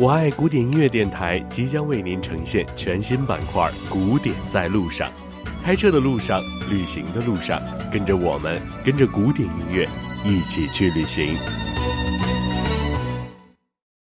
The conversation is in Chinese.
我爱古典音乐电台即将为您呈现全新板块《古典在路上》。开车的路上，旅行的路上，跟着我们，跟着古典音乐，一起去旅行。